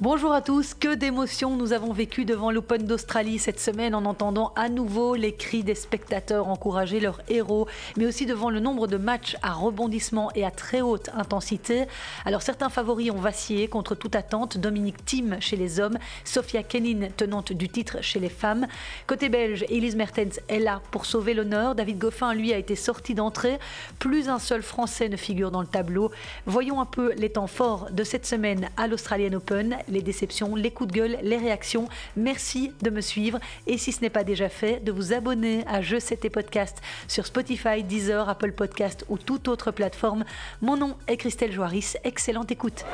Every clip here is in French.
Bonjour à tous, que d'émotions nous avons vécu devant l'Open d'Australie cette semaine en entendant à nouveau les cris des spectateurs encourager leurs héros, mais aussi devant le nombre de matchs à rebondissement et à très haute intensité. Alors certains favoris ont vacillé contre toute attente, Dominique Thiem chez les hommes, Sofia Kenin tenante du titre chez les femmes. Côté belge, Elise Mertens est là pour sauver l'honneur, David Goffin lui a été sorti d'entrée, plus un seul Français ne figure dans le tableau. Voyons un peu les temps forts de cette semaine à l'Australian Open les déceptions, les coups de gueule, les réactions. Merci de me suivre et si ce n'est pas déjà fait, de vous abonner à Je sais tes podcasts sur Spotify, Deezer, Apple Podcast ou toute autre plateforme. Mon nom est Christelle Joaris. Excellente écoute.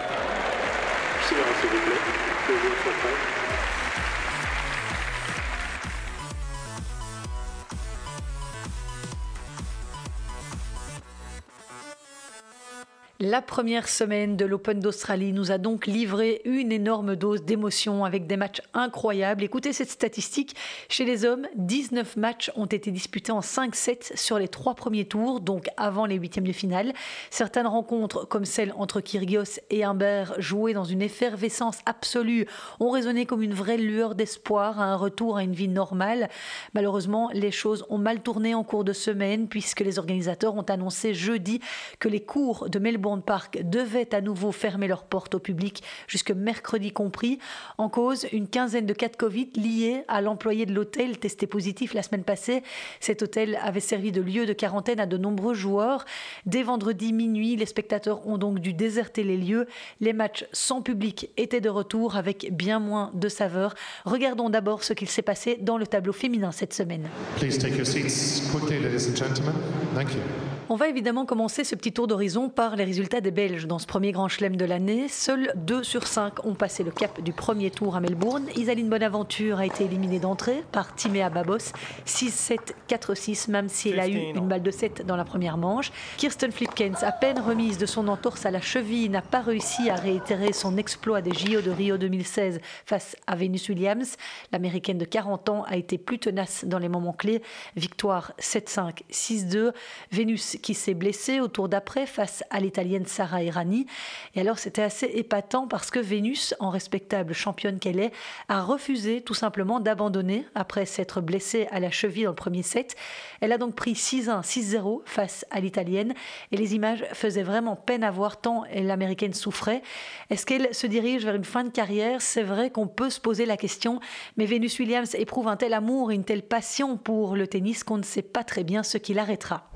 La première semaine de l'Open d'Australie nous a donc livré une énorme dose d'émotion avec des matchs incroyables. Écoutez cette statistique. Chez les hommes, 19 matchs ont été disputés en 5 sets sur les trois premiers tours, donc avant les huitièmes de finale. Certaines rencontres, comme celle entre Kyrgios et Humbert, jouées dans une effervescence absolue, ont résonné comme une vraie lueur d'espoir à un retour à une vie normale. Malheureusement, les choses ont mal tourné en cours de semaine puisque les organisateurs ont annoncé jeudi que les cours de Melbourne Park devaient à nouveau fermer leurs portes au public jusque mercredi compris. En cause, une quinzaine de cas de Covid liés à l'employé de l'hôtel testé positif la semaine passée. Cet hôtel avait servi de lieu de quarantaine à de nombreux joueurs. Dès vendredi minuit, les spectateurs ont donc dû déserter les lieux. Les matchs sans public étaient de retour avec bien moins de saveur. Regardons d'abord ce qu'il s'est passé dans le tableau féminin cette semaine. On va évidemment commencer ce petit tour d'horizon par les résultats des Belges dans ce premier grand chelem de l'année. Seuls 2 sur 5 ont passé le cap du premier tour à Melbourne. Isaline Bonaventure a été éliminée d'entrée par Timéa Babos, 6-7, 4-6, même si elle a eu une balle de 7 dans la première manche. Kirsten Flipkens, à peine remise de son entorse à la cheville, n'a pas réussi à réitérer son exploit des JO de Rio 2016 face à Venus Williams. L'américaine de 40 ans a été plus tenace dans les moments clés. Victoire 7-5, 6-2. Venus qui s'est blessée au tour d'après face à Et alors c'était assez épatant parce que Vénus, en respectable championne qu'elle est, a refusé tout simplement d'abandonner après s'être blessée à la cheville dans le premier set. Elle a donc pris 6-1, 6-0 face à l'italienne et les images faisaient vraiment peine à voir tant l'américaine souffrait. Est-ce qu'elle se dirige vers une fin de carrière? C'est vrai qu'on peut se poser la question, mais Venus Williams éprouve un tel amour et une telle passion pour le tennis qu'on ne sait pas très bien ce qui l'arrêtera.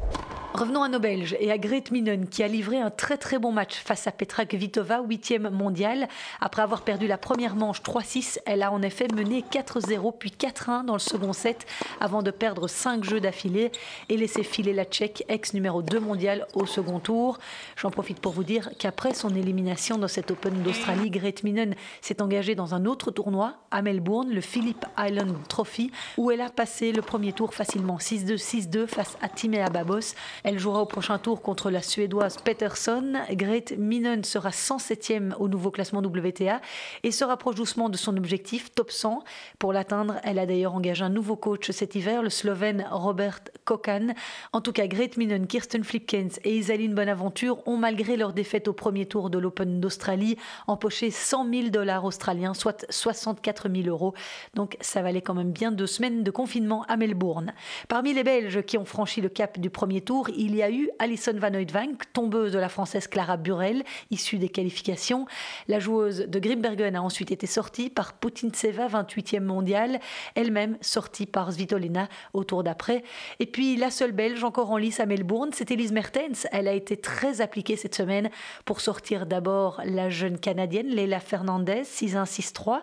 Revenons à nos Belges et à Grete Minen qui a livré un très très bon match face à Petra Kvitova, huitième mondiale. Après avoir perdu la première manche 3-6, elle a en effet mené 4-0 puis 4-1 dans le second set avant de perdre 5 jeux d'affilée et laisser filer la Tchèque, ex numéro 2 mondiale, au second tour. J'en profite pour vous dire qu'après son élimination dans cet Open d'Australie, Grete Minen s'est engagée dans un autre tournoi à Melbourne, le Phillip Island Trophy, où elle a passé le premier tour facilement 6-2, 6-2 face à Timea Babos. Elle jouera au prochain tour contre la Suédoise Peterson. Grete Minen sera 107e au nouveau classement WTA et se rapproche doucement de son objectif top 100. Pour l'atteindre, elle a d'ailleurs engagé un nouveau coach cet hiver, le Slovène Robert Kokan. En tout cas, Grete Minen, Kirsten Flipkens et Isaline Bonaventure ont, malgré leur défaite au premier tour de l'Open d'Australie, empoché 100 000 dollars australiens, soit 64 000 euros. Donc ça valait quand même bien deux semaines de confinement à Melbourne. Parmi les Belges qui ont franchi le cap du premier tour, il y a eu Alison Van Oudvank, tombeuse de la française Clara Burel, issue des qualifications. La joueuse de Grimbergen a ensuite été sortie par Putintseva, 28e mondiale, elle-même sortie par Svitolina au tour d'après. Et puis la seule belge encore en lice à Melbourne, c'est Elise Mertens. Elle a été très appliquée cette semaine pour sortir d'abord la jeune canadienne Leila Fernandez, 6-1, 6-3,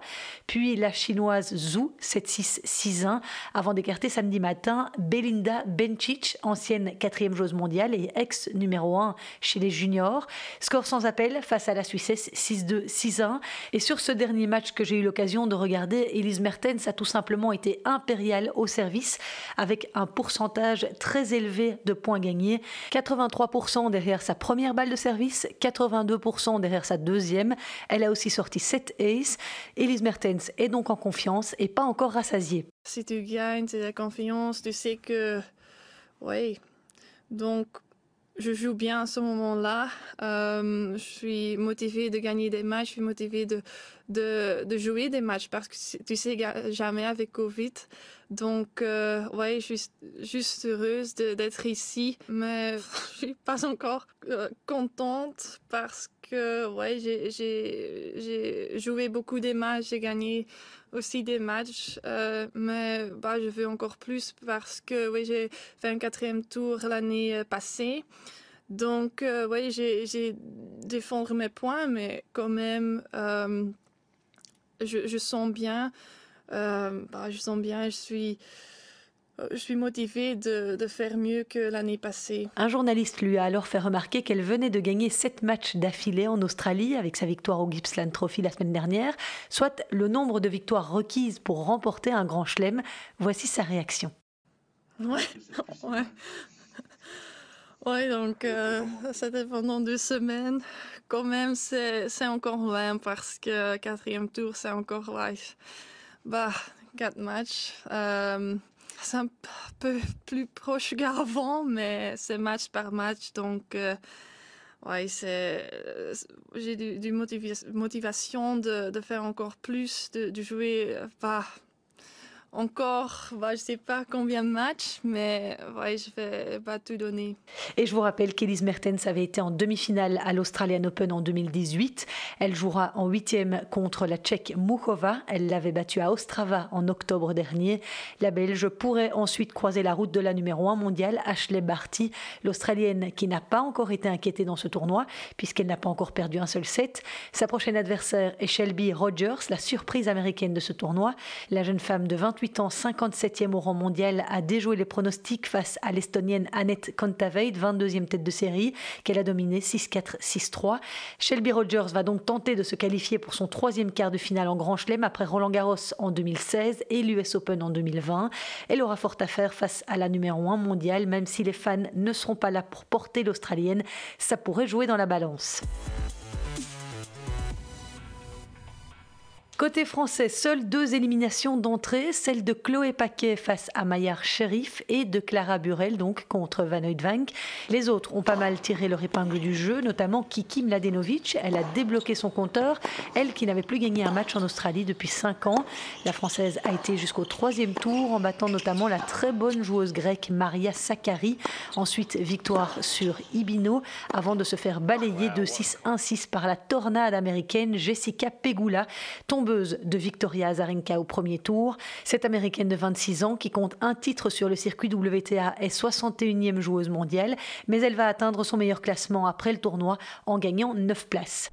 puis la chinoise Zhu, 7-6, 6-1, avant d'écarter samedi matin Belinda Bencic, ancienne quatrième joueuse mondiale et ex numéro 1 chez les juniors. Score sans appel face à la Suissesse 6-2, 6-1. Et sur ce dernier match que j'ai eu l'occasion de regarder, Elise Mertens a tout simplement été impériale au service avec un pourcentage très élevé de points gagnés. 83% derrière sa première balle de service, 82% derrière sa deuxième. Elle a aussi sorti 7 aces. Elise Mertens est donc en confiance et pas encore rassasiée. Si tu gagnes, la confiance, tu sais que, oui, donc, je joue bien à ce moment-là. Euh, je suis motivée de gagner des matchs, je suis motivée de, de, jouer des matchs parce que tu sais jamais avec Covid. Donc, euh, ouais, je suis juste heureuse d'être ici, mais je suis pas encore euh, contente parce ouais, j'ai joué beaucoup des matchs, j'ai gagné aussi des matchs, euh, mais bah, je veux encore plus parce que, ouais, j'ai fait un quatrième tour l'année passée. Donc, euh, j'ai défendre mes points, mais quand même, euh, je, je, sens bien. Euh, bah, je sens bien, je suis, je suis motivée de, de faire mieux que l'année passée. Un journaliste lui a alors fait remarquer qu'elle venait de gagner sept matchs d'affilée en Australie avec sa victoire au Gippsland Trophy la semaine dernière, soit le nombre de victoires requises pour remporter un grand chelem. Voici sa réaction. Ouais, ouais. Ouais, donc euh, c'était pendant deux semaines. Quand même, c'est encore loin parce que quatrième tour, c'est encore ouais, bah, quatre matchs. Euh, c'est un peu plus proche qu'avant, mais c'est match par match. Donc, euh, ouais, c'est, j'ai du, motivation de, faire encore plus, de, jouer. Bah, encore, bah, je sais pas combien de matchs, mais ouais, je vais pas tout donner. Et je vous rappelle qu'Elise Mertens avait été en demi-finale à l'Australian Open en 2018. Elle jouera en huitième contre la Tchèque Muchova. Elle l'avait battue à Ostrava en octobre dernier. La Belge pourrait ensuite croiser la route de la numéro 1 mondiale, Ashley Barty, l'Australienne qui n'a pas encore été inquiétée dans ce tournoi, puisqu'elle n'a pas encore perdu un seul set. Sa prochaine adversaire est Shelby Rogers, la surprise américaine de ce tournoi. La jeune femme de 28 28 ans, 57e au rang mondial, a déjoué les pronostics face à l'Estonienne Annette Kontaveit, 22e tête de série, qu'elle a dominé 6-4, 6-3. Shelby Rogers va donc tenter de se qualifier pour son troisième quart de finale en Grand Chelem après Roland Garros en 2016 et l'US Open en 2020. Elle aura fort à faire face à la numéro 1 mondiale, même si les fans ne seront pas là pour porter l'Australienne. Ça pourrait jouer dans la balance. Côté français, seules deux éliminations d'entrée, celle de Chloé Paquet face à Maillard Sheriff et de Clara Burel donc contre Van Oudvank. Les autres ont pas mal tiré leur épingle du jeu, notamment Kiki Mladenovic. Elle a débloqué son compteur, elle qui n'avait plus gagné un match en Australie depuis 5 ans. La française a été jusqu'au troisième tour en battant notamment la très bonne joueuse grecque Maria Sakkari. Ensuite, victoire sur Ibino avant de se faire balayer de 6-1-6 par la tornade américaine Jessica Pegula, tombe de Victoria Azarenka au premier tour. Cette américaine de 26 ans qui compte un titre sur le circuit WTA est 61e joueuse mondiale, mais elle va atteindre son meilleur classement après le tournoi en gagnant 9 places.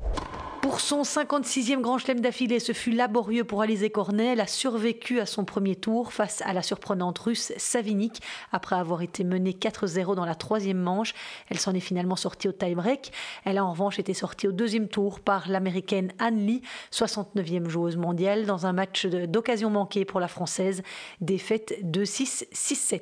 Pour son 56e Grand Chelem d'affilée, ce fut laborieux pour Alizé Cornet. Elle a survécu à son premier tour face à la surprenante russe Savinik après avoir été menée 4-0 dans la troisième manche. Elle s'en est finalement sortie au tie-break. Elle a en revanche été sortie au deuxième tour par l'américaine Anne Lee, 69e joueuse mondiale, dans un match d'occasion manquée pour la française. Défaite 2-6, 6-7.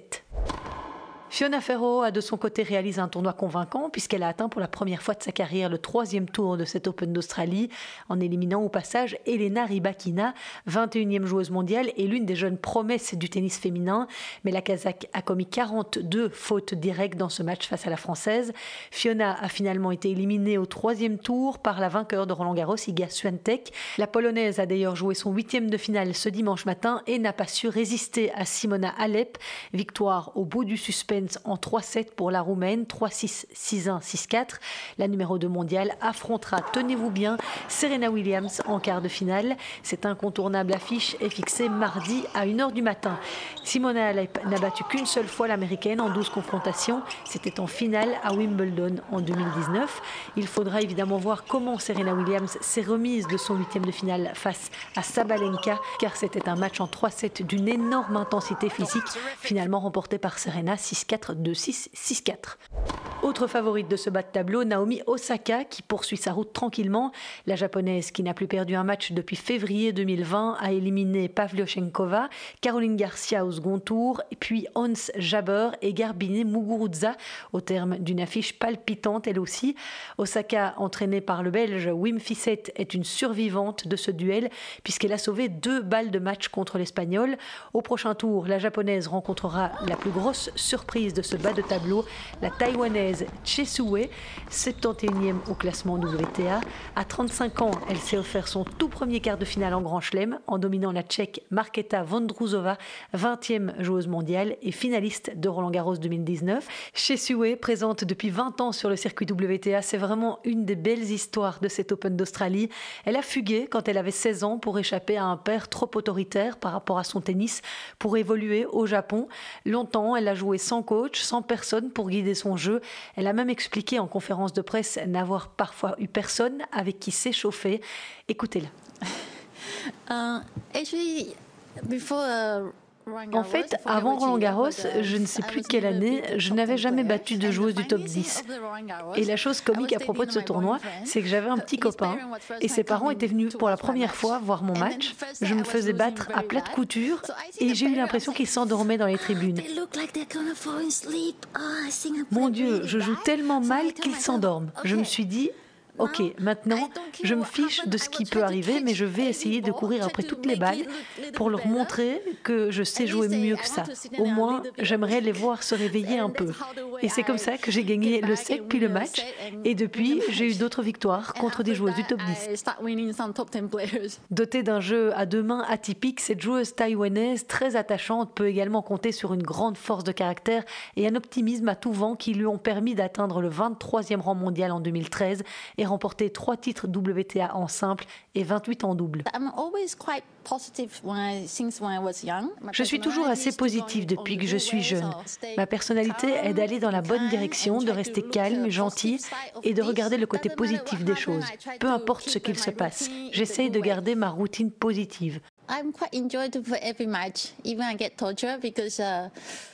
Fiona Ferro a de son côté réalisé un tournoi convaincant puisqu'elle a atteint pour la première fois de sa carrière le troisième tour de cet Open d'Australie en éliminant au passage Elena Rybakina, 21e joueuse mondiale et l'une des jeunes promesses du tennis féminin. Mais la Kazakh a commis 42 fautes directes dans ce match face à la Française. Fiona a finalement été éliminée au troisième tour par la vainqueur de Roland Garros, Iga Swiatek. La Polonaise a d'ailleurs joué son huitième de finale ce dimanche matin et n'a pas su résister à Simona Alep. Victoire au bout du suspense en 3-7 pour la Roumaine, 3-6, 6-1, 6-4. La numéro 2 mondiale affrontera, tenez-vous bien, Serena Williams en quart de finale. Cette incontournable affiche est fixée mardi à 1h du matin. Simona Alep n'a battu qu'une seule fois l'américaine en 12 confrontations. C'était en finale à Wimbledon en 2019. Il faudra évidemment voir comment Serena Williams s'est remise de son huitième de finale face à Sabalenka, car c'était un match en 3-7 d'une énorme intensité physique, finalement remporté par Serena 6 4 2 6 6 4 Autre favorite de ce bas de tableau, Naomi Osaka, qui poursuit sa route tranquillement. La japonaise, qui n'a plus perdu un match depuis février 2020, a éliminé Pavlyuchenkova, Caroline Garcia au second tour, puis Hans Jaber et Garbine Muguruza, au terme d'une affiche palpitante elle aussi. Osaka, entraînée par le Belge Wim Fissette, est une survivante de ce duel, puisqu'elle a sauvé deux balles de match contre l'Espagnol. Au prochain tour, la japonaise rencontrera la plus grosse surprise de ce bas de tableau, la taïwanaise Chesue, 71e au classement WTA. À 35 ans, elle s'est offert son tout premier quart de finale en Grand Chelem en dominant la Tchèque Marketa Vondrouzova, 20e joueuse mondiale et finaliste de Roland Garros 2019. Chesue, présente depuis 20 ans sur le circuit WTA, c'est vraiment une des belles histoires de cet Open d'Australie. Elle a fugué quand elle avait 16 ans pour échapper à un père trop autoritaire par rapport à son tennis pour évoluer au Japon. Longtemps, elle a joué sans coach, sans personne pour guider son jeu. Elle a même expliqué en conférence de presse n'avoir parfois eu personne avec qui s'échauffer. Écoutez-la. Uh, actually, before uh, en fait, avant Roland Garros, je ne sais plus quelle année, je n'avais jamais battu de joueuse du top 10. Et la chose comique à propos de ce tournoi, c'est que j'avais un petit copain et ses parents étaient venus pour la première fois voir mon match. Je me faisais battre à plat de couture et j'ai eu l'impression qu'ils s'endormaient dans les tribunes. Mon Dieu, je joue tellement mal qu'ils s'endorment. Je me suis dit, Ok, maintenant, je me fiche de ce qui peut arriver, mais je vais essayer de courir après toutes les balles pour leur montrer que je sais jouer mieux que ça. Au moins, j'aimerais les voir se réveiller un peu. Et c'est comme ça que j'ai gagné le set puis le match. Et depuis, j'ai eu d'autres victoires contre des joueuses du top 10. Dotée d'un jeu à deux mains atypique, cette joueuse taïwanaise très attachante peut également compter sur une grande force de caractère et un optimisme à tout vent qui lui ont permis d'atteindre le 23e rang mondial en 2013 et remporté trois titres WTA en simple et 28 en double. Je suis toujours assez positive depuis que je suis jeune. Ma personnalité est d'aller dans la bonne direction, de rester calme, gentille et de regarder le côté positif des choses, peu importe ce qu'il se passe. J'essaye de garder ma routine positive.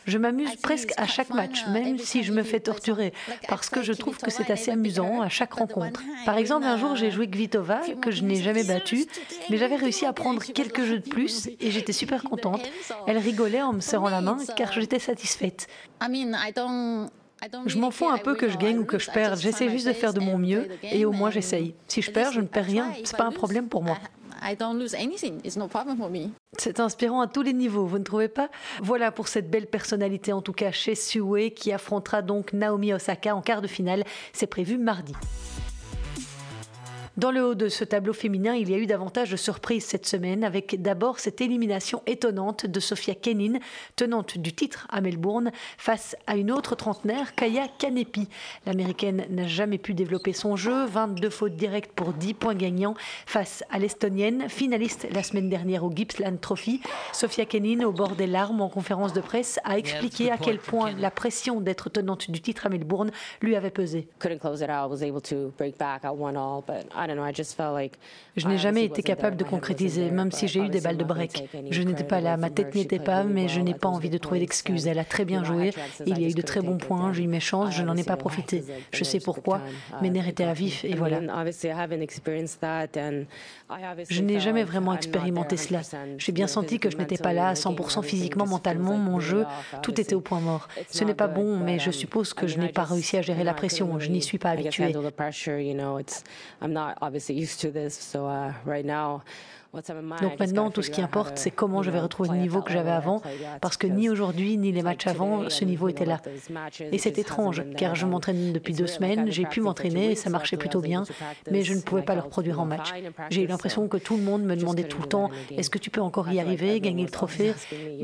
Je m'amuse presque à chaque match, même si je me fais torturer, parce que je trouve que c'est assez amusant à chaque rencontre. Par exemple, un jour, j'ai joué Kvitova, que je n'ai jamais battue, mais j'avais réussi à prendre quelques jeux de plus et j'étais super contente. Elle rigolait en me serrant la main car j'étais satisfaite. Je m'en fous un peu que je gagne ou que je perde. J'essaie juste de faire de mon mieux et au moins j'essaye. Si je perds, je ne perds rien. C'est pas un problème pour moi. C'est inspirant à tous les niveaux, vous ne trouvez pas? Voilà pour cette belle personnalité, en tout cas chez Sue, qui affrontera donc Naomi Osaka en quart de finale. C'est prévu mardi. Dans le haut de ce tableau féminin, il y a eu davantage de surprises cette semaine, avec d'abord cette élimination étonnante de Sofia Kenin, tenante du titre à Melbourne, face à une autre trentenaire, Kaya Kanepi. L'américaine n'a jamais pu développer son jeu, 22 fautes directes pour 10 points gagnants face à l'estonienne, finaliste la semaine dernière au Gippsland Trophy. Sofia Kenin, au bord des larmes en conférence de presse, a expliqué à quel point la pression d'être tenante du titre à Melbourne lui avait pesé. Je n'ai jamais été capable de concrétiser, même si j'ai eu des balles de break. Je n'étais pas là, ma tête n'y était pas, mais je n'ai pas envie de trouver d'excuses. Elle a très bien joué, il y a eu de très bons points, j'ai eu mes chances, je n'en ai pas profité. Je sais pourquoi, mes nerfs étaient à vif et voilà. Je n'ai jamais vraiment expérimenté cela. J'ai bien senti que je n'étais pas là à 100% physiquement, mentalement, mon jeu, tout était au point mort. Ce n'est pas bon, mais je suppose que je n'ai pas réussi à gérer la pression, je n'y suis pas habituée. Obviously used to this. So uh, right now, Donc maintenant, tout ce qui importe, c'est comment je vais retrouver le niveau que j'avais avant, parce que ni aujourd'hui, ni les matchs avant, ce niveau était là. Et c'est étrange, car je m'entraîne depuis deux semaines, j'ai pu m'entraîner ça marchait plutôt bien, mais je ne pouvais pas le reproduire en match. J'ai eu l'impression que tout le monde me demandait tout le temps, est-ce que tu peux encore y arriver, gagner le trophée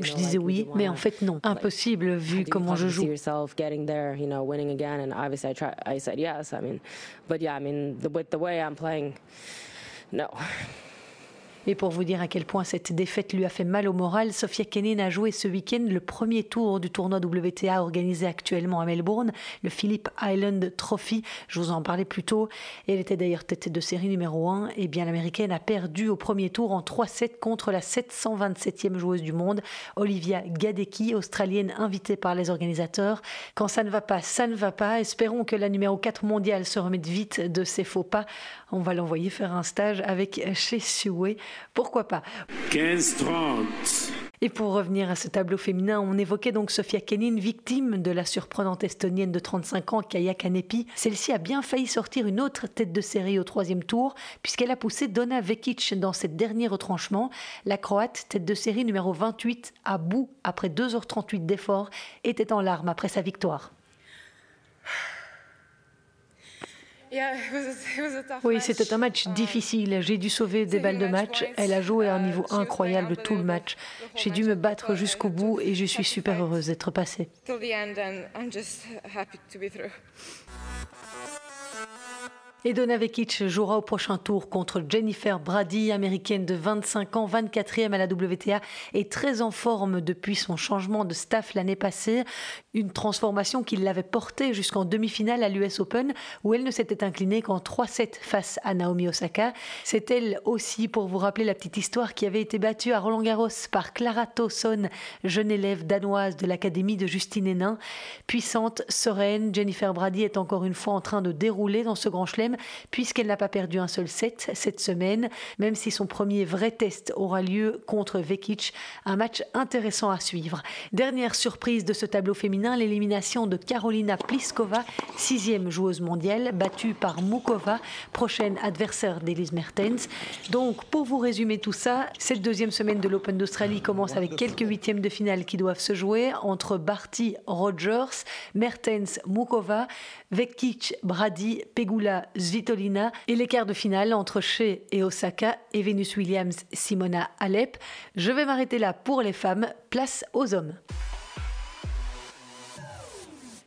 Je disais oui, mais en fait non, impossible vu comment je joue. Et pour vous dire à quel point cette défaite lui a fait mal au moral, Sofia Kenin a joué ce week-end le premier tour du tournoi WTA organisé actuellement à Melbourne, le Phillip Island Trophy. Je vous en parlais plus tôt. Elle était d'ailleurs tête de série numéro 1. Et bien l'américaine a perdu au premier tour en 3-7 contre la 727e joueuse du monde, Olivia Gadecki, australienne invitée par les organisateurs. Quand ça ne va pas, ça ne va pas. Espérons que la numéro 4 mondiale se remette vite de ses faux pas. On va l'envoyer faire un stage avec chez Sue. Pourquoi pas? 15-30. Et pour revenir à ce tableau féminin, on évoquait donc Sofia Kenin, victime de la surprenante estonienne de 35 ans, Kaya Kanepi. Celle-ci a bien failli sortir une autre tête de série au troisième tour, puisqu'elle a poussé Donna Vekic dans cette dernier retranchement. La Croate, tête de série numéro 28, à bout après 2h38 d'efforts, était en larmes après sa victoire. Oui, c'était un match difficile. J'ai dû sauver des balles de match. Elle a joué à un niveau incroyable tout le match. J'ai dû me battre jusqu'au bout et je suis super heureuse d'être passée. Et Donna Vekic jouera au prochain tour contre Jennifer Brady, américaine de 25 ans, 24e à la WTA et très en forme depuis son changement de staff l'année passée. Une transformation qui l'avait portée jusqu'en demi-finale à l'US Open où elle ne s'était inclinée qu'en 3-7 face à Naomi Osaka. C'est elle aussi, pour vous rappeler la petite histoire, qui avait été battue à Roland Garros par Clara Towson, jeune élève danoise de l'Académie de Justine Hénin. Puissante, sereine, Jennifer Brady est encore une fois en train de dérouler dans ce grand chelem puisqu'elle n'a pas perdu un seul set cette semaine, même si son premier vrai test aura lieu contre Vekic, un match intéressant à suivre. Dernière surprise de ce tableau féminin, l'élimination de Carolina Pliskova, sixième joueuse mondiale, battue par Mukova, prochaine adversaire d'Elise Mertens. Donc, pour vous résumer tout ça, cette deuxième semaine de l'Open d'Australie commence avec quelques huitièmes de finale qui doivent se jouer entre Barty, Rogers, Mertens, Mukova, Vekic, Brady, Pegula, Zvitolina et les quarts de finale entre Shea et Osaka et Venus Williams, Simona Alep. Je vais m'arrêter là pour les femmes, place aux hommes.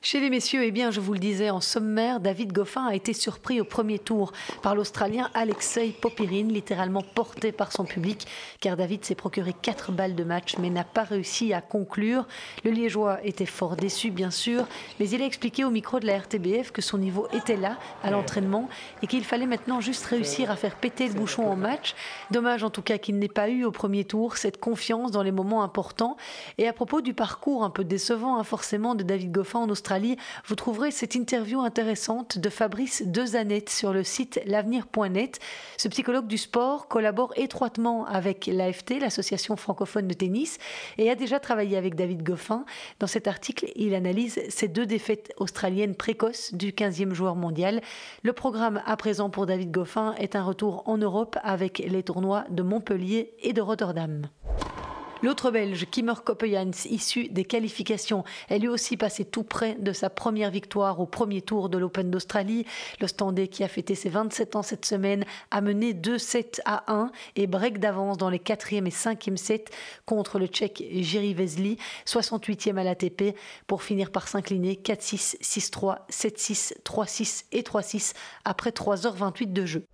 Chez les messieurs, eh bien, je vous le disais en sommaire, David Goffin a été surpris au premier tour par l'Australien Alexei Popirin, littéralement porté par son public, car David s'est procuré quatre balles de match mais n'a pas réussi à conclure. Le Liégeois était fort déçu, bien sûr, mais il a expliqué au micro de la RTBF que son niveau était là, à l'entraînement, et qu'il fallait maintenant juste réussir à faire péter le bouchon en match. Dommage en tout cas qu'il n'ait pas eu au premier tour cette confiance dans les moments importants. Et à propos du parcours un peu décevant, hein, forcément, de David Goffin en Australie, vous trouverez cette interview intéressante de Fabrice Dezanette sur le site l'avenir.net. Ce psychologue du sport collabore étroitement avec l'AFT, l'Association francophone de tennis, et a déjà travaillé avec David Goffin. Dans cet article, il analyse ces deux défaites australiennes précoces du 15e joueur mondial. Le programme à présent pour David Goffin est un retour en Europe avec les tournois de Montpellier et de Rotterdam. L'autre Belge, Kimmer Koppejans, issu des qualifications, est lui aussi passé tout près de sa première victoire au premier tour de l'Open d'Australie. Le Standé, qui a fêté ses 27 ans cette semaine, a mené 2-7 à 1 et break d'avance dans les 4e et 5e sets contre le Tchèque Jiří Vesely, 68e à l'ATP, pour finir par s'incliner 4-6, 6-3, 7-6, 3-6 et 3-6 après 3h28 de jeu.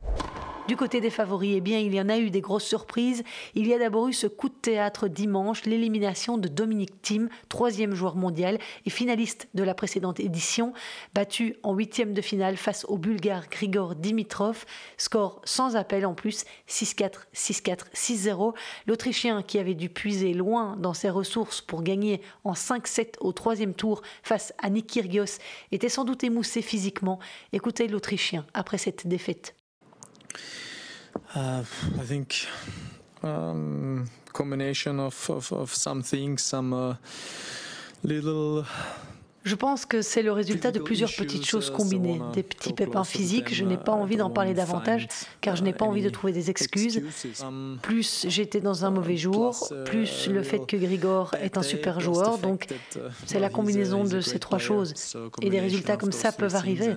Du côté des favoris, eh bien, il y en a eu des grosses surprises. Il y a d'abord eu ce coup de théâtre dimanche, l'élimination de Dominique Thiem, troisième joueur mondial et finaliste de la précédente édition, battu en huitième de finale face au Bulgare Grigor Dimitrov. Score sans appel en plus, 6-4, 6-4, 6-0. L'Autrichien qui avait dû puiser loin dans ses ressources pour gagner en 5-7 au troisième tour face à Nick Kyrgios était sans doute émoussé physiquement. Écoutez l'Autrichien après cette défaite. Uh, I think um, combination of, of, of some things, some uh, little Je pense que c'est le résultat de plusieurs petites choses combinées. Des petits pépins physiques, je n'ai pas envie d'en parler davantage car je n'ai pas envie de trouver des excuses. Plus j'étais dans un mauvais jour, plus le fait que Grigor est un super joueur. Donc c'est la combinaison de ces trois choses. Et des résultats comme ça peuvent arriver.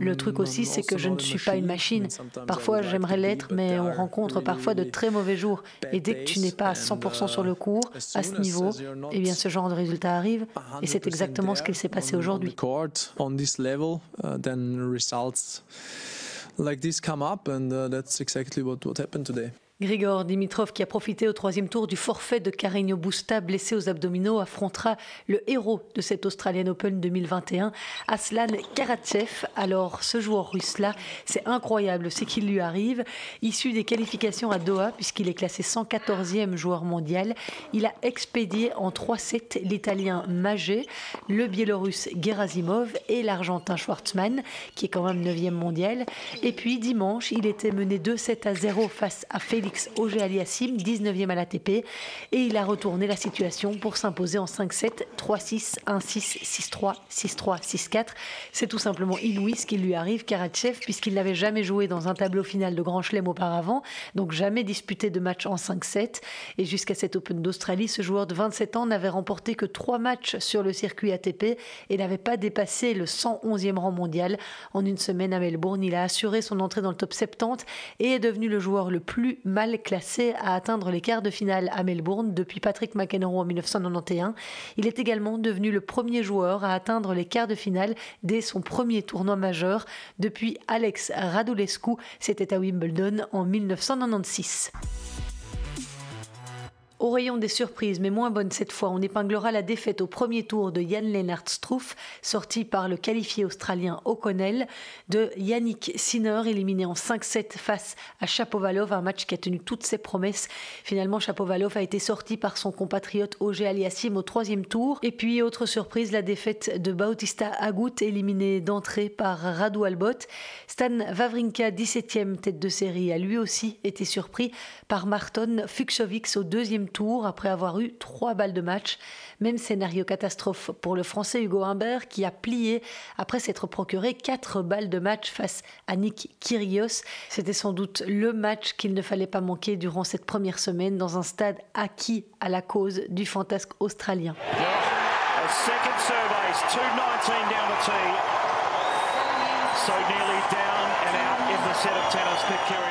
Le truc aussi, c'est que je ne suis pas une machine. Parfois, j'aimerais l'être, mais on rencontre parfois de très mauvais jours. Et dès que tu n'es pas à 100% sur le cours, à ce niveau, eh bien, ce genre de résultat arrive. Et c'est exactement ce qu'il s'est passé aujourd'hui. Like this come up, and uh, that's exactly what, what happened today. Grigor Dimitrov, qui a profité au troisième tour du forfait de Carreño Busta, blessé aux abdominaux, affrontera le héros de cet Australian Open 2021, Aslan Karatsev. Alors, ce joueur russe-là, c'est incroyable ce qui lui arrive. Issu des qualifications à Doha, puisqu'il est classé 114e joueur mondial, il a expédié en 3-7 l'Italien Magé, le Biélorusse Gerasimov et l'Argentin Schwartzmann, qui est quand même 9e mondial. Et puis, dimanche, il était mené 2-7 à 0 face à Félix Félix Auger-Aliassime, 19e à l'ATP, et il a retourné la situation pour s'imposer en 5-7, 3-6, 1-6, 6-3, 6-3, 6-4. C'est tout simplement inouï ce qui lui arrive, Karatsev, puisqu'il n'avait jamais joué dans un tableau final de Grand Chelem auparavant, donc jamais disputé de match en 5-7. Et jusqu'à cet Open d'Australie, ce joueur de 27 ans n'avait remporté que trois matchs sur le circuit ATP et n'avait pas dépassé le 111e rang mondial. En une semaine à Melbourne, il a assuré son entrée dans le top 70 et est devenu le joueur le plus mal classé à atteindre les quarts de finale à Melbourne depuis Patrick McEnroe en 1991. Il est également devenu le premier joueur à atteindre les quarts de finale dès son premier tournoi majeur depuis Alex Radulescu, c'était à Wimbledon en 1996. Au rayon des surprises, mais moins bonnes cette fois, on épinglera la défaite au premier tour de Jan Lennart Struff, sorti par le qualifié australien O'Connell, de Yannick Sinner, éliminé en 5-7 face à Chapovalov, un match qui a tenu toutes ses promesses. Finalement, Chapovalov a été sorti par son compatriote Auger Aliassim au troisième tour. Et puis, autre surprise, la défaite de Bautista Agut, éliminé d'entrée par Radu Albot. Stan Wawrinka, 17e tête de série, a lui aussi été surpris par Marton Fuxovics au deuxième tour après avoir eu trois balles de match. Même scénario catastrophe pour le Français Hugo Humbert qui a plié après s'être procuré quatre balles de match face à Nick Kyrgios. C'était sans doute le match qu'il ne fallait pas manquer durant cette première semaine dans un stade acquis à la cause du fantasque australien.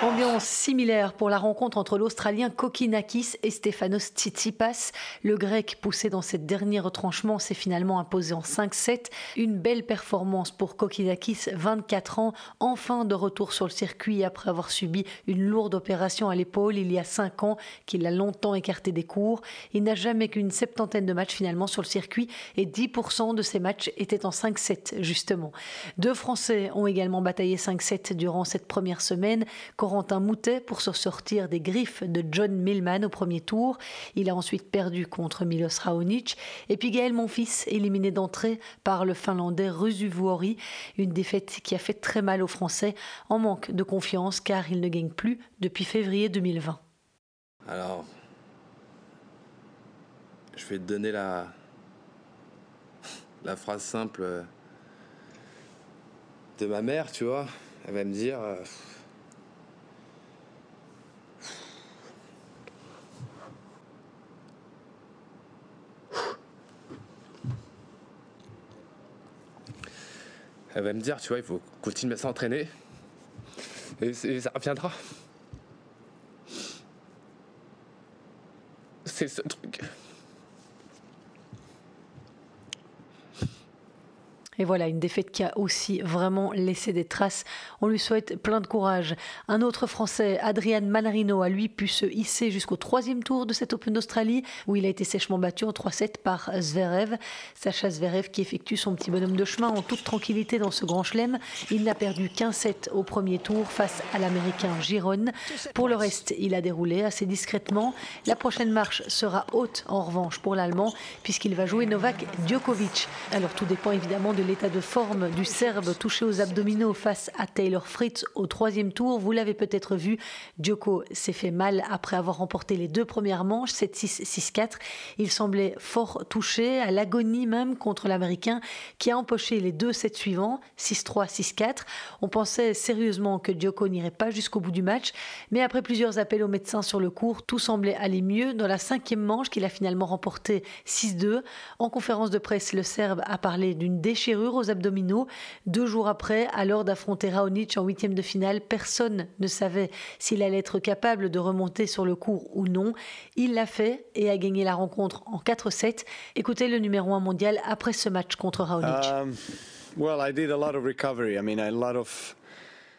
Ambiance similaire pour la rencontre entre l'Australien Kokinakis et Stefanos Tsitsipas. Le Grec, poussé dans cette dernier retranchement, s'est finalement imposé en 5-7. Une belle performance pour Kokinakis, 24 ans, enfin de retour sur le circuit après avoir subi une lourde opération à l'épaule il y a 5 ans, qu'il a longtemps écarté des cours. Il n'a jamais qu'une septantaine de matchs finalement sur le circuit et 10% de ces matchs étaient en 5-7 justement. Deux Français ont également bataillé 5-7 durant cette première semaine. Corentin Moutet pour se sortir des griffes de John Millman au premier tour. Il a ensuite perdu contre Milos Raonic. Et puis Gaël Monfils, éliminé d'entrée par le Finlandais Rusuvuori. Une défaite qui a fait très mal aux Français, en manque de confiance car il ne gagne plus depuis février 2020. Alors, je vais te donner la, la phrase simple de ma mère, tu vois. Elle va me dire. Euh, elle va me dire, tu vois, il faut continuer à s'entraîner. Et, et ça reviendra. C'est ce truc. Et voilà, une défaite qui a aussi vraiment laissé des traces. On lui souhaite plein de courage. Un autre Français, Adrian Manarino, a lui pu se hisser jusqu'au troisième tour de cette Open d'Australie, où il a été sèchement battu en 3-7 par Zverev. Sacha Zverev qui effectue son petit bonhomme de chemin en toute tranquillité dans ce grand chelem. Il n'a perdu qu'un set au premier tour face à l'Américain Giron. Pour le reste, il a déroulé assez discrètement. La prochaine marche sera haute en revanche pour l'Allemand, puisqu'il va jouer Novak Djokovic. Alors tout dépend évidemment de l'état de forme du Serbe touché aux abdominaux face à Taylor Fritz au troisième tour. Vous l'avez peut-être vu, Djoko s'est fait mal après avoir remporté les deux premières manches, 7-6, 6-4. Il semblait fort touché, à l'agonie même contre l'Américain qui a empoché les deux sets suivants, 6-3, 6-4. On pensait sérieusement que Djoko n'irait pas jusqu'au bout du match, mais après plusieurs appels aux médecins sur le cours, tout semblait aller mieux. Dans la cinquième manche, qu'il a finalement remporté 6-2, en conférence de presse, le Serbe a parlé d'une déchirure aux abdominaux. Deux jours après, à d'affronter Raonic en huitième de finale, personne ne savait s'il allait être capable de remonter sur le cours ou non. Il l'a fait et a gagné la rencontre en 4-7. Écoutez le numéro 1 mondial après ce match contre Raonic. Um,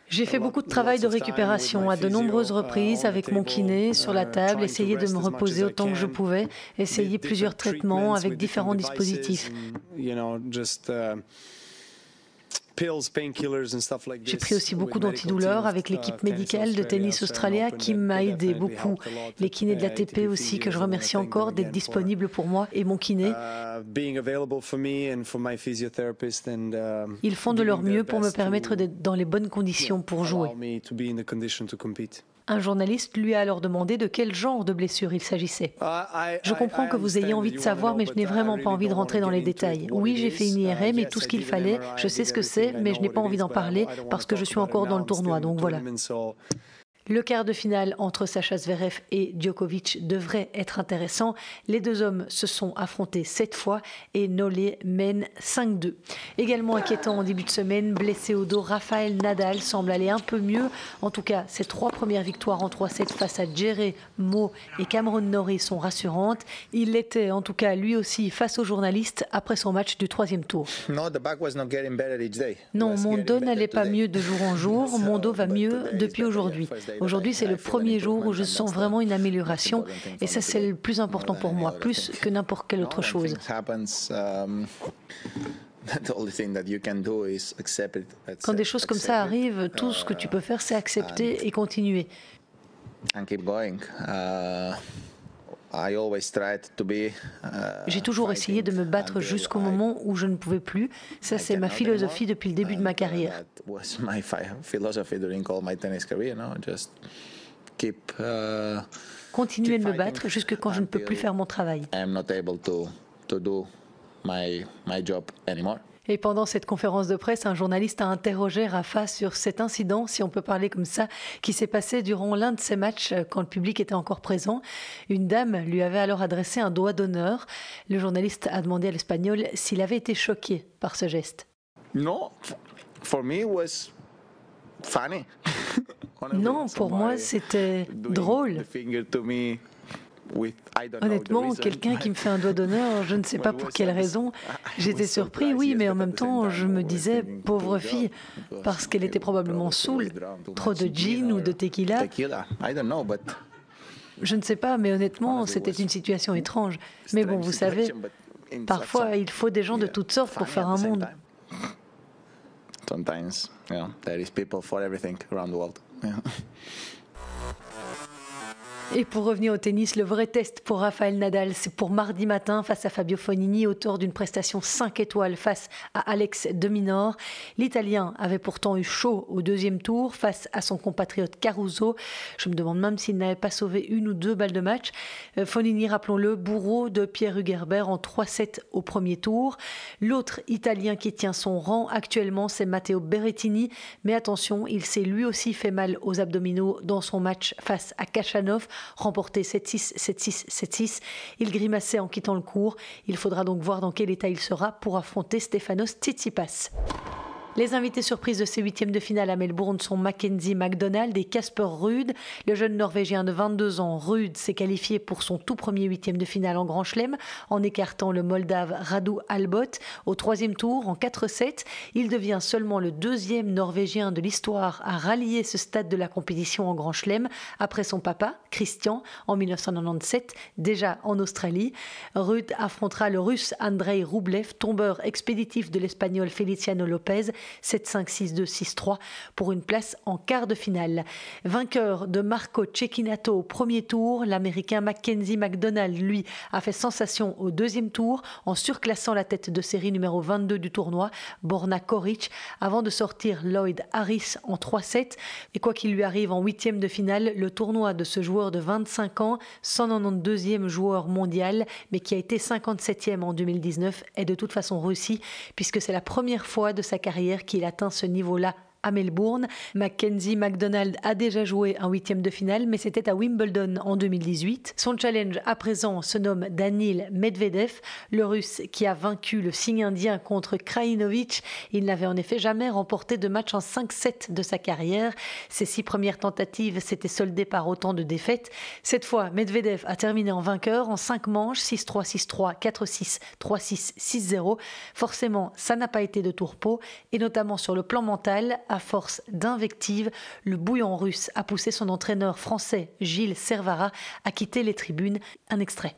j'ai fait beaucoup de travail de récupération à de nombreuses reprises avec mon kiné sur la table, essayer de me reposer autant que je pouvais, essayer plusieurs traitements avec différents dispositifs. J'ai pris aussi beaucoup d'antidouleurs avec l'équipe médicale de tennis Australia qui m'a aidé beaucoup. Les kinés de l'ATP aussi, que je remercie encore d'être disponibles pour moi et mon kiné. Ils font de leur mieux pour me permettre d'être dans les bonnes conditions pour jouer. Un journaliste lui a alors demandé de quel genre de blessure il s'agissait. Je comprends que vous ayez envie de savoir, mais je n'ai vraiment pas envie de rentrer dans les détails. Oui, j'ai fait une IRM et tout ce qu'il fallait. Je sais ce que c'est, mais je n'ai pas envie d'en parler parce que je suis encore dans le tournoi, donc voilà. Le quart de finale entre Sacha Zverev et Djokovic devrait être intéressant. Les deux hommes se sont affrontés sept fois et Nolé mène 5-2. Également inquiétant en début de semaine, blessé au dos, Rafael Nadal semble aller un peu mieux. En tout cas, ses trois premières victoires en 3-7 face à Jerry Mo et Cameron Norrie sont rassurantes. Il l'était en tout cas lui aussi face aux journalistes après son match du troisième tour. Non, mon dos n'allait pas mieux de jour en jour. Mon dos va mieux depuis aujourd'hui. Aujourd'hui, c'est le premier jour où je sens vraiment une amélioration et ça, c'est le plus important pour moi, plus que n'importe quelle autre chose. Quand des choses comme ça arrivent, tout ce que tu peux faire, c'est accepter et continuer. J'ai toujours essayé de me battre jusqu'au moment où je ne pouvais plus. Ça, c'est ma philosophie depuis le début de ma carrière. Continuer de me battre jusque quand je ne peux plus faire mon travail. Et pendant cette conférence de presse, un journaliste a interrogé Rafa sur cet incident, si on peut parler comme ça, qui s'est passé durant l'un de ses matchs euh, quand le public était encore présent. Une dame lui avait alors adressé un doigt d'honneur. Le journaliste a demandé à l'Espagnol s'il avait été choqué par ce geste. Non, for me was funny. non, pour moi, c'était drôle. Honnêtement, quelqu'un qui me fait un doigt d'honneur, je ne sais pas pour quelle raison. J'étais surpris, oui, mais en même temps, je me disais, pauvre fille, parce qu'elle était probablement saoule. Trop de gin ou de tequila. Je ne sais pas, mais honnêtement, c'était une situation étrange. Mais bon, vous savez, parfois, il faut des gens de toutes sortes pour faire un monde. Sometimes, there is people for everything around the world. Et pour revenir au tennis, le vrai test pour Rafael Nadal, c'est pour mardi matin face à Fabio Fonini, auteur d'une prestation 5 étoiles face à Alex de Minor. L'Italien avait pourtant eu chaud au deuxième tour face à son compatriote Caruso. Je me demande même s'il n'avait pas sauvé une ou deux balles de match. Euh, Fonini, rappelons-le, bourreau de Pierre Hugerbert en 3-7 au premier tour. L'autre Italien qui tient son rang actuellement, c'est Matteo Berrettini. Mais attention, il s'est lui aussi fait mal aux abdominaux dans son match face à Kachanov remporté 7-6, 7-6, 7-6. Il grimaçait en quittant le cours. Il faudra donc voir dans quel état il sera pour affronter Stefanos Tsitsipas. Les invités surprises de ces huitièmes de finale à Melbourne sont Mackenzie McDonald et Casper Ruud. Le jeune Norvégien de 22 ans, Ruud, s'est qualifié pour son tout premier huitième de finale en Grand Chelem en écartant le Moldave Radu Albot au troisième tour en 4-7. Il devient seulement le deuxième Norvégien de l'histoire à rallier ce stade de la compétition en Grand Chelem après son papa, Christian, en 1997, déjà en Australie. Ruud affrontera le Russe Andrei Rublev, tombeur expéditif de l'Espagnol Feliciano Lopez 7-5-6-2-6-3 pour une place en quart de finale. Vainqueur de Marco Cecchinato au premier tour, l'Américain Mackenzie McDonald, lui, a fait sensation au deuxième tour en surclassant la tête de série numéro 22 du tournoi, Borna Koric, avant de sortir Lloyd Harris en 3-7. Et quoi qu'il lui arrive en huitième de finale, le tournoi de ce joueur de 25 ans, 192e joueur mondial, mais qui a été 57e en 2019, est de toute façon réussi, puisque c'est la première fois de sa carrière qu'il atteint ce niveau-là à Melbourne. Mackenzie McDonald a déjà joué un huitième de finale, mais c'était à Wimbledon en 2018. Son challenge à présent se nomme Danil Medvedev, le russe qui a vaincu le signe indien contre Krajinovic. Il n'avait en effet jamais remporté de match en 5-7 de sa carrière. Ses six premières tentatives s'étaient soldées par autant de défaites. Cette fois, Medvedev a terminé en vainqueur en 5 manches, 6-3, 6-3, 4-6, 3-6, 6-0. Forcément, ça n'a pas été de tourpeau, et notamment sur le plan mental, force d'invectives, le bouillon russe a poussé son entraîneur français Gilles Servara à quitter les tribunes. Un extrait.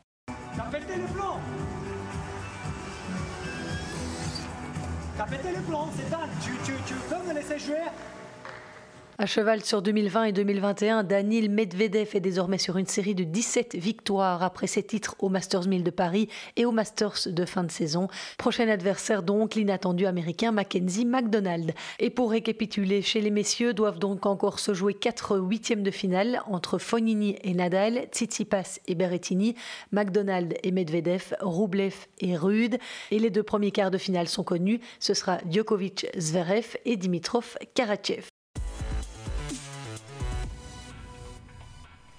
À cheval sur 2020 et 2021, Daniil Medvedev est désormais sur une série de 17 victoires après ses titres au Masters 1000 de Paris et au Masters de fin de saison. Prochain adversaire donc l'inattendu américain Mackenzie McDonald. Et pour récapituler, chez les messieurs doivent donc encore se jouer quatre huitièmes de finale entre Fognini et Nadal, Tsitsipas et Berrettini, McDonald et Medvedev, Rublev et Rude. Et les deux premiers quarts de finale sont connus, ce sera Djokovic-Zverev et Dimitrov-Karatchev. Et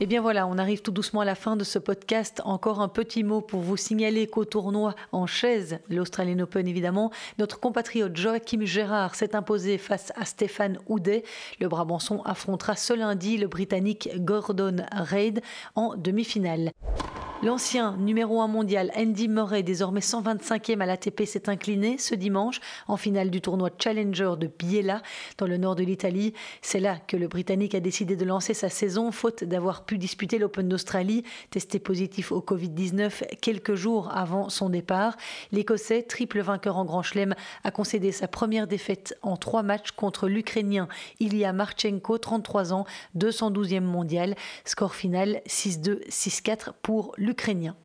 eh bien voilà, on arrive tout doucement à la fin de ce podcast. Encore un petit mot pour vous signaler qu'au tournoi en chaise, l'Australian Open évidemment, notre compatriote Joachim Gérard s'est imposé face à Stéphane Houdet. Le Brabançon affrontera ce lundi le Britannique Gordon Reid en demi-finale. L'ancien numéro 1 mondial Andy Murray, désormais 125e à l'ATP, s'est incliné ce dimanche en finale du tournoi Challenger de Biella dans le nord de l'Italie. C'est là que le Britannique a décidé de lancer sa saison faute d'avoir pu disputer l'Open d'Australie, testé positif au Covid-19 quelques jours avant son départ. L'Écossais, triple vainqueur en Grand Chelem, a concédé sa première défaite en trois matchs contre l'Ukrainien Ilya Marchenko, 33 ans, 212e mondial. Score final 6-2, 6-4 pour l'Ukrainien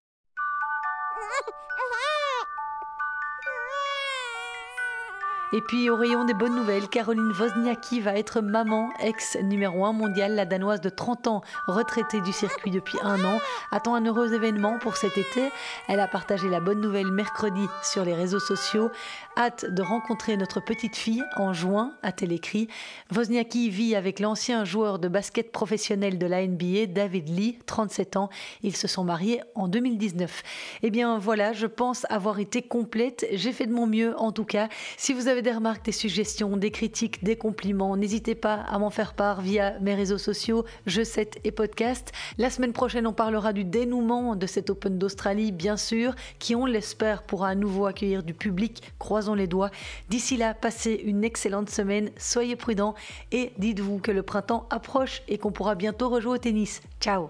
Et puis au rayon des bonnes nouvelles, Caroline Wozniacki va être maman, ex numéro 1 mondial, la danoise de 30 ans, retraitée du circuit depuis un an, attend un heureux événement pour cet été. Elle a partagé la bonne nouvelle mercredi sur les réseaux sociaux. Hâte de rencontrer notre petite fille en juin, a-t-elle écrit. Wozniacki vit avec l'ancien joueur de basket professionnel de la NBA, David Lee, 37 ans. Ils se sont mariés en 2019. Eh bien voilà, je pense avoir été complète. J'ai fait de mon mieux en tout cas. Si vous avez des remarques, des suggestions, des critiques, des compliments, n'hésitez pas à m'en faire part via mes réseaux sociaux, je 7 et podcast. La semaine prochaine, on parlera du dénouement de cet Open d'Australie, bien sûr, qui, on l'espère, pourra à nouveau accueillir du public. Croisons les doigts. D'ici là, passez une excellente semaine, soyez prudents et dites-vous que le printemps approche et qu'on pourra bientôt rejouer au tennis. Ciao